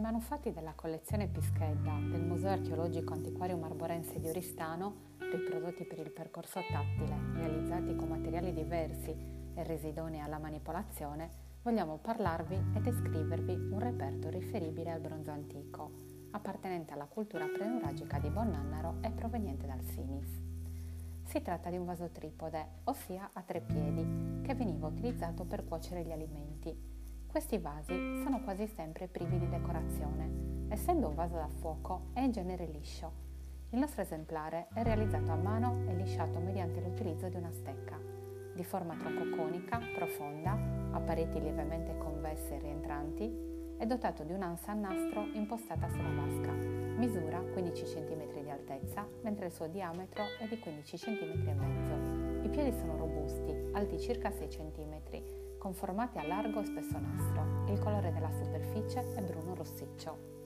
prodotti della collezione Pischedda del Museo Archeologico Antiquario Marborense di Oristano, riprodotti per il percorso tattile, realizzati con materiali diversi e residoni alla manipolazione, vogliamo parlarvi e descrivervi un reperto riferibile al bronzo antico, appartenente alla cultura prenuragica di Bonnannaro e proveniente dal Sinis. Si tratta di un vaso tripode, ossia a tre piedi, che veniva utilizzato per cuocere gli alimenti questi vasi sono quasi sempre privi di decorazione, essendo un vaso da fuoco è in genere liscio. Il nostro esemplare è realizzato a mano e lisciato mediante l'utilizzo di una stecca, di forma troncoconica, profonda, a pareti lievemente convesse e rientranti, è dotato di un'ansa a nastro impostata sulla vasca, misura 15 cm di altezza, mentre il suo diametro è di 15 cm e mezzo. I piedi sono robusti, alti circa 6 cm, conformati a largo e spesso nastro. Il colore della superficie è bruno rossiccio.